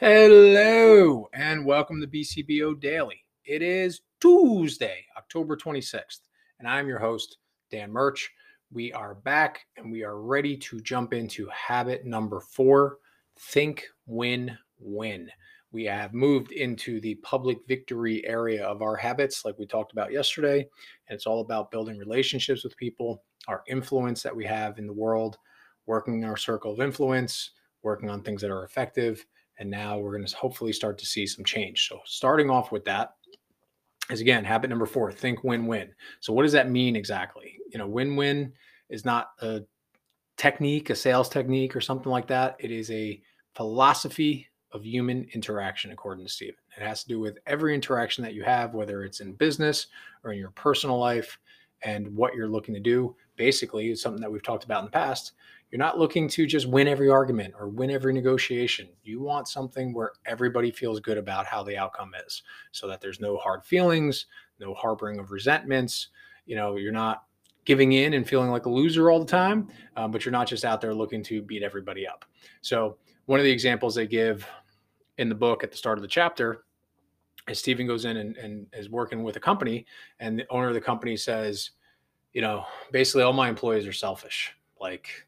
Hello and welcome to BCBO Daily. It is Tuesday, October 26th, and I'm your host, Dan Murch. We are back and we are ready to jump into habit number four think, win, win. We have moved into the public victory area of our habits, like we talked about yesterday. And it's all about building relationships with people, our influence that we have in the world, working in our circle of influence, working on things that are effective and now we're going to hopefully start to see some change. So, starting off with that is again habit number four think win win. So, what does that mean exactly? You know, win win is not a technique, a sales technique, or something like that. It is a philosophy of human interaction, according to Stephen. It has to do with every interaction that you have, whether it's in business or in your personal life, and what you're looking to do. Basically, it's something that we've talked about in the past. You're not looking to just win every argument or win every negotiation. You want something where everybody feels good about how the outcome is so that there's no hard feelings, no harboring of resentments. You know, you're not giving in and feeling like a loser all the time, um, but you're not just out there looking to beat everybody up. So, one of the examples they give in the book at the start of the chapter is Stephen goes in and, and is working with a company, and the owner of the company says, you know, basically all my employees are selfish. Like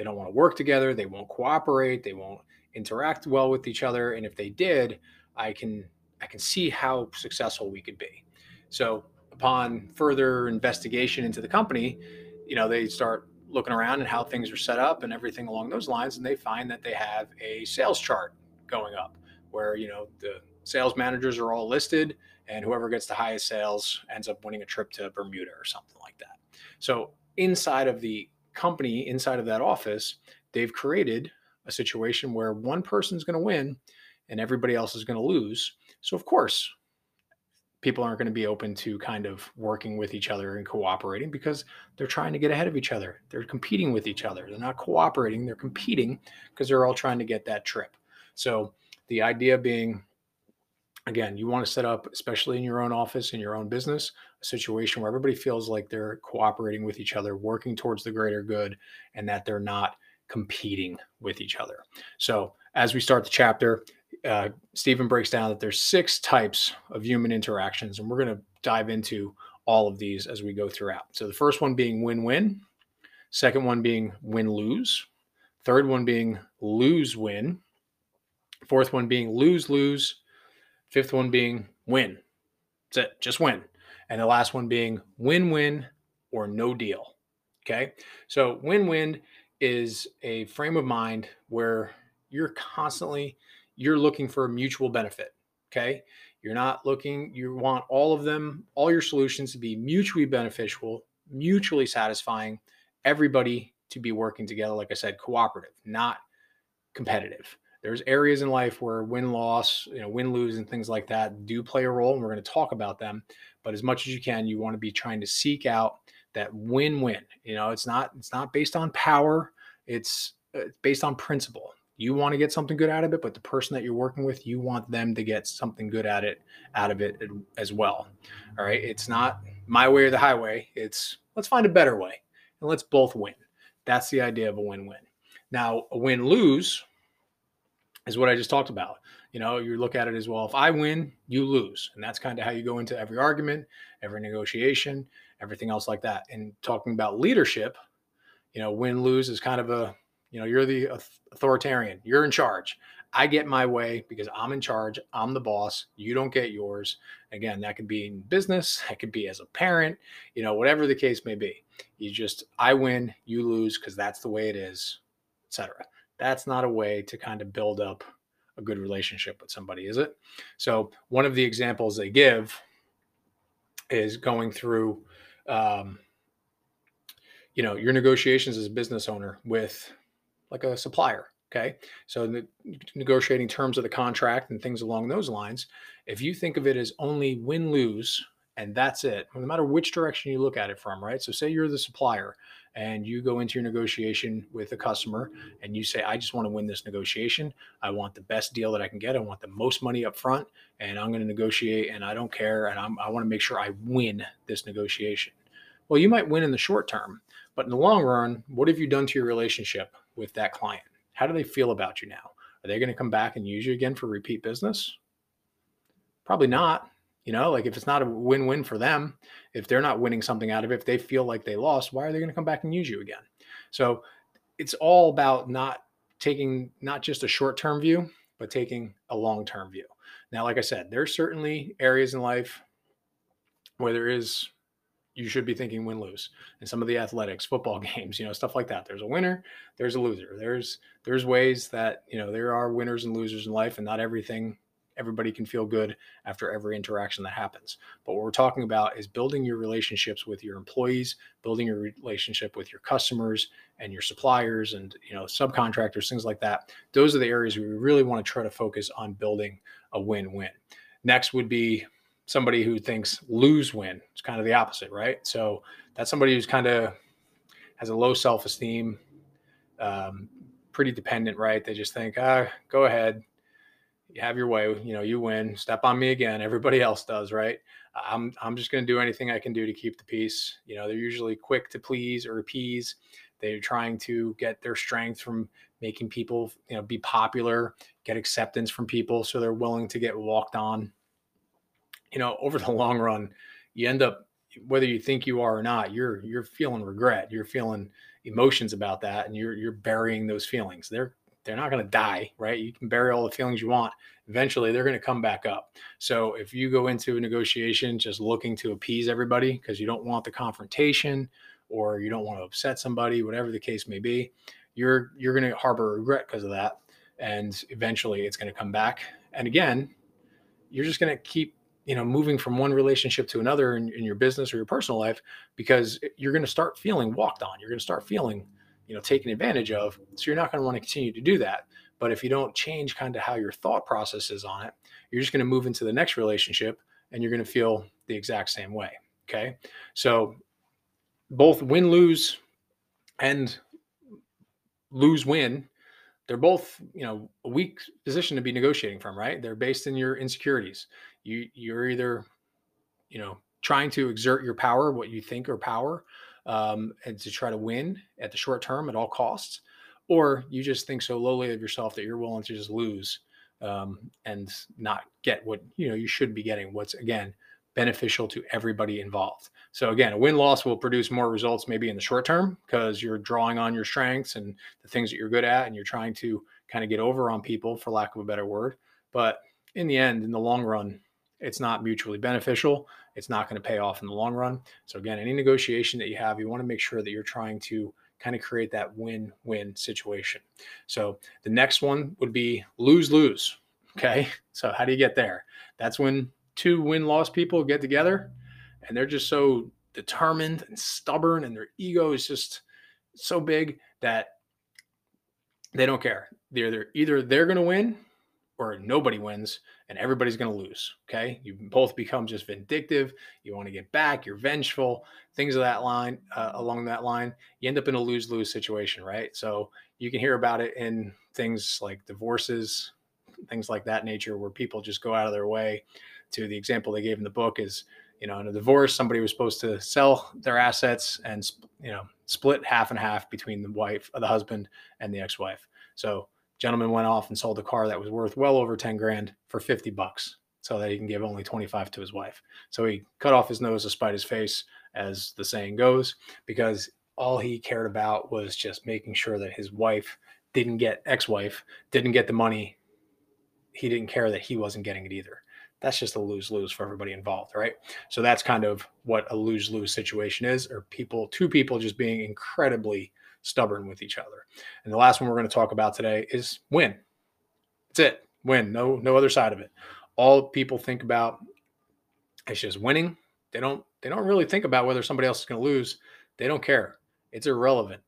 they don't want to work together. They won't cooperate. They won't interact well with each other. And if they did, I can I can see how successful we could be. So upon further investigation into the company, you know, they start looking around and how things are set up and everything along those lines, and they find that they have a sales chart going up where you know the sales managers are all listed and whoever gets the highest sales ends up winning a trip to Bermuda or something like that. So inside of the company inside of that office, they've created a situation where one person's going to win and everybody else is going to lose. So, of course, people aren't going to be open to kind of working with each other and cooperating because they're trying to get ahead of each other. They're competing with each other. They're not cooperating, they're competing because they're all trying to get that trip. So, the idea being again, you want to set up, especially in your own office, in your own business, situation where everybody feels like they're cooperating with each other, working towards the greater good, and that they're not competing with each other. So, as we start the chapter, uh, Stephen breaks down that there's six types of human interactions, and we're going to dive into all of these as we go throughout. So, the first one being win-win, second one being win-lose, third one being lose-win, fourth one being lose-lose Fifth one being win. That's it, just win. And the last one being win win or no deal. Okay. So win win is a frame of mind where you're constantly you're looking for a mutual benefit okay you're not looking you want all of them all your solutions to be mutually beneficial mutually satisfying everybody to be working together like i said cooperative not competitive there's areas in life where win loss, you know, win lose and things like that do play a role, and we're going to talk about them. But as much as you can, you want to be trying to seek out that win-win. You know, it's not it's not based on power; it's, uh, it's based on principle. You want to get something good out of it, but the person that you're working with, you want them to get something good at it out of it as well. All right, it's not my way or the highway. It's let's find a better way and let's both win. That's the idea of a win-win. Now, a win-lose is what I just talked about. You know, you look at it as well. If I win, you lose, and that's kind of how you go into every argument, every negotiation, everything else like that. And talking about leadership, you know, win lose is kind of a, you know, you're the authoritarian, you're in charge. I get my way because I'm in charge. I'm the boss. You don't get yours. Again, that could be in business. That could be as a parent. You know, whatever the case may be. You just I win, you lose because that's the way it is, etc that's not a way to kind of build up a good relationship with somebody, is it? So, one of the examples they give is going through, um, you know, your negotiations as a business owner with like a supplier. Okay. So, the, negotiating terms of the contract and things along those lines, if you think of it as only win lose and that's it, no matter which direction you look at it from, right? So, say you're the supplier and you go into your negotiation with a customer and you say, I just want to win this negotiation. I want the best deal that I can get. I want the most money up front, and I'm going to negotiate, and I don't care. And I'm, I want to make sure I win this negotiation. Well, you might win in the short term, but in the long run, what have you done to your relationship with that client? How do they feel about you now? Are they going to come back and use you again for repeat business? Probably not. You know, like if it's not a win win for them, if they're not winning something out of it, if they feel like they lost, why are they going to come back and use you again? So it's all about not taking not just a short term view, but taking a long term view. Now, like I said, there's certainly areas in life where there is you should be thinking win lose and some of the athletics football games you know stuff like that there's a winner there's a loser there's there's ways that you know there are winners and losers in life and not everything everybody can feel good after every interaction that happens but what we're talking about is building your relationships with your employees building your relationship with your customers and your suppliers and you know subcontractors things like that those are the areas we really want to try to focus on building a win-win next would be somebody who thinks lose win. It's kind of the opposite, right? So that's somebody who's kind of has a low self esteem, um, pretty dependent, right? They just think, ah, go ahead, you have your way. You know, you win. Step on me again. Everybody else does, right? I'm I'm just going to do anything I can do to keep the peace. You know, they're usually quick to please or appease. They're trying to get their strength from making people, you know, be popular, get acceptance from people, so they're willing to get walked on you know, over the long run, you end up whether you think you are or not, you're you're feeling regret, you're feeling emotions about that, and you're you're burying those feelings. They're they're not going to die, right? You can bury all the feelings you want. Eventually, they're going to come back up. So if you go into a negotiation just looking to appease everybody because you don't want the confrontation or you don't want to upset somebody, whatever the case may be, you're you're going to harbor regret because of that, and eventually it's going to come back. And again, you're just going to keep you know moving from one relationship to another in, in your business or your personal life because you're going to start feeling walked on you're going to start feeling you know taken advantage of so you're not going to want to continue to do that. But if you don't change kind of how your thought process is on it you're just going to move into the next relationship and you're going to feel the exact same way okay? So both win lose and lose win they're both you know a weak position to be negotiating from right? They're based in your insecurities. You you're either you know trying to exert your power what you think are power um, and to try to win at the short term at all costs or you just think so lowly of yourself that you're willing to just lose um, and not get what you know you should be getting what's again beneficial to everybody involved so again a win-loss will produce more results maybe in the short term because you're drawing on your strengths and the things that you're good at and you're trying to kind of get over on people for lack of a better word but in the end in the long run it's not mutually beneficial. It's not going to pay off in the long run. So, again, any negotiation that you have, you want to make sure that you're trying to kind of create that win win situation. So, the next one would be lose lose. Okay. So, how do you get there? That's when two win loss people get together and they're just so determined and stubborn and their ego is just so big that they don't care. They're, either they're going to win or nobody wins and everybody's going to lose. Okay. You both become just vindictive. You want to get back. You're vengeful, things of that line, uh, along that line. You end up in a lose lose situation, right? So you can hear about it in things like divorces, things like that nature, where people just go out of their way. To the example they gave in the book is, you know, in a divorce, somebody was supposed to sell their assets and, you know, split half and half between the wife, the husband, and the ex wife. So, Gentleman went off and sold a car that was worth well over 10 grand for 50 bucks so that he can give only 25 to his wife. So he cut off his nose to spite his face, as the saying goes, because all he cared about was just making sure that his wife didn't get ex wife, didn't get the money. He didn't care that he wasn't getting it either. That's just a lose lose for everybody involved, right? So that's kind of what a lose lose situation is, or people, two people just being incredibly stubborn with each other. And the last one we're going to talk about today is win. That's it. Win. No, no other side of it. All people think about is just winning. They don't they don't really think about whether somebody else is going to lose. They don't care. It's irrelevant.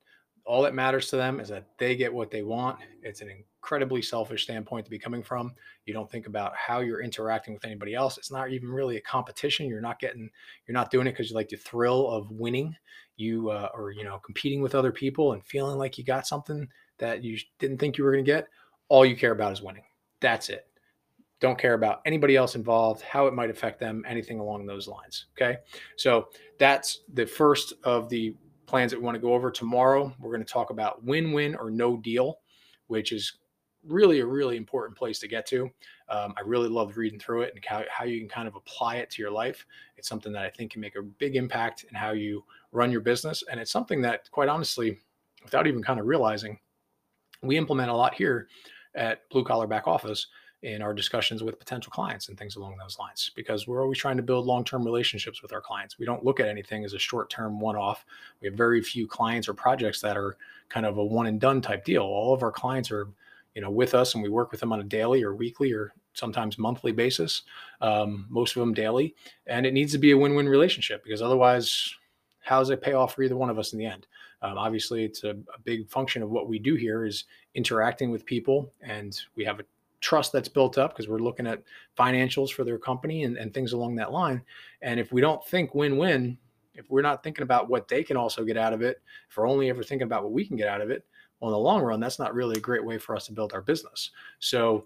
All that matters to them is that they get what they want. It's an incredibly selfish standpoint to be coming from. You don't think about how you're interacting with anybody else. It's not even really a competition. You're not getting, you're not doing it because you like the thrill of winning. You uh, or you know competing with other people and feeling like you got something that you didn't think you were going to get. All you care about is winning. That's it. Don't care about anybody else involved, how it might affect them, anything along those lines. Okay. So that's the first of the plans that we want to go over tomorrow. We're going to talk about win win or no deal, which is really a really important place to get to. Um, I really love reading through it and how, how you can kind of apply it to your life. It's something that I think can make a big impact in how you run your business. And it's something that, quite honestly, without even kind of realizing, we implement a lot here at Blue Collar Back Office in our discussions with potential clients and things along those lines because we're always trying to build long-term relationships with our clients. We don't look at anything as a short-term one-off. We have very few clients or projects that are kind of a one and done type deal. All of our clients are you know with us and we work with them on a daily or weekly or sometimes monthly basis um, most of them daily. And it needs to be a win-win relationship because otherwise how does it pay off for either one of us in the end? Um, obviously it's a, a, big function of what we do here is interacting with people and we have a trust that's built up because we're looking at financials for their company and, and things along that line. And if we don't think win-win if we're not thinking about what they can also get out of it if we're only ever thinking about what we can get out of it well, in the long run, that's not really a great way for us to build our business. So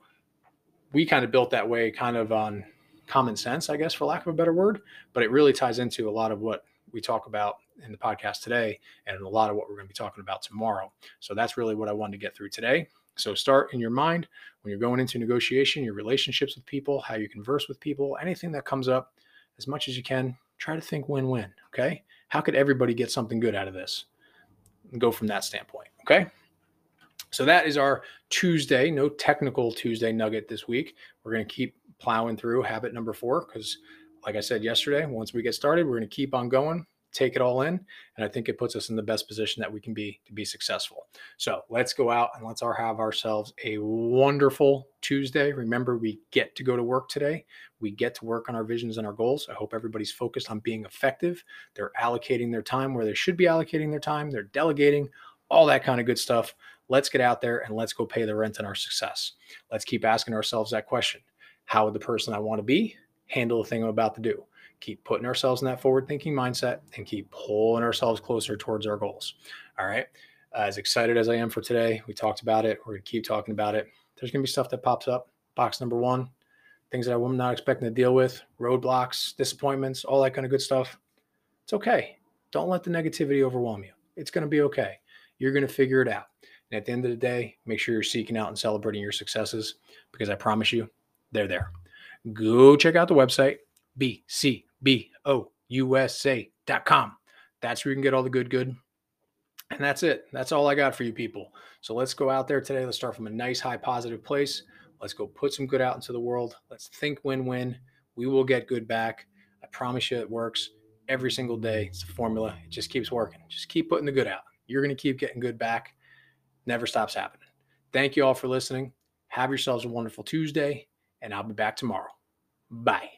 we kind of built that way, kind of on common sense, I guess, for lack of a better word. But it really ties into a lot of what we talk about in the podcast today and a lot of what we're going to be talking about tomorrow. So that's really what I wanted to get through today. So start in your mind when you're going into negotiation, your relationships with people, how you converse with people, anything that comes up, as much as you can, try to think win win. Okay. How could everybody get something good out of this? And go from that standpoint. Okay. So that is our Tuesday, no technical Tuesday nugget this week. We're going to keep plowing through habit number four because, like I said yesterday, once we get started, we're going to keep on going, take it all in. And I think it puts us in the best position that we can be to be successful. So let's go out and let's have ourselves a wonderful Tuesday. Remember, we get to go to work today. We get to work on our visions and our goals. I hope everybody's focused on being effective. They're allocating their time where they should be allocating their time. They're delegating all that kind of good stuff. Let's get out there and let's go pay the rent on our success. Let's keep asking ourselves that question How would the person I want to be handle the thing I'm about to do? Keep putting ourselves in that forward thinking mindset and keep pulling ourselves closer towards our goals. All right. As excited as I am for today, we talked about it. We're going to keep talking about it. There's going to be stuff that pops up. Box number one, things that I'm not expecting to deal with, roadblocks, disappointments, all that kind of good stuff. It's okay. Don't let the negativity overwhelm you. It's going to be okay. You're going to figure it out. And at the end of the day, make sure you're seeking out and celebrating your successes because I promise you, they're there. Go check out the website, bcbousa.com. That's where you can get all the good, good. And that's it. That's all I got for you people. So let's go out there today. Let's start from a nice, high, positive place. Let's go put some good out into the world. Let's think win win. We will get good back. I promise you it works every single day. It's a formula. It just keeps working. Just keep putting the good out. You're going to keep getting good back never stops happening. Thank you all for listening. Have yourselves a wonderful Tuesday, and I'll be back tomorrow. Bye.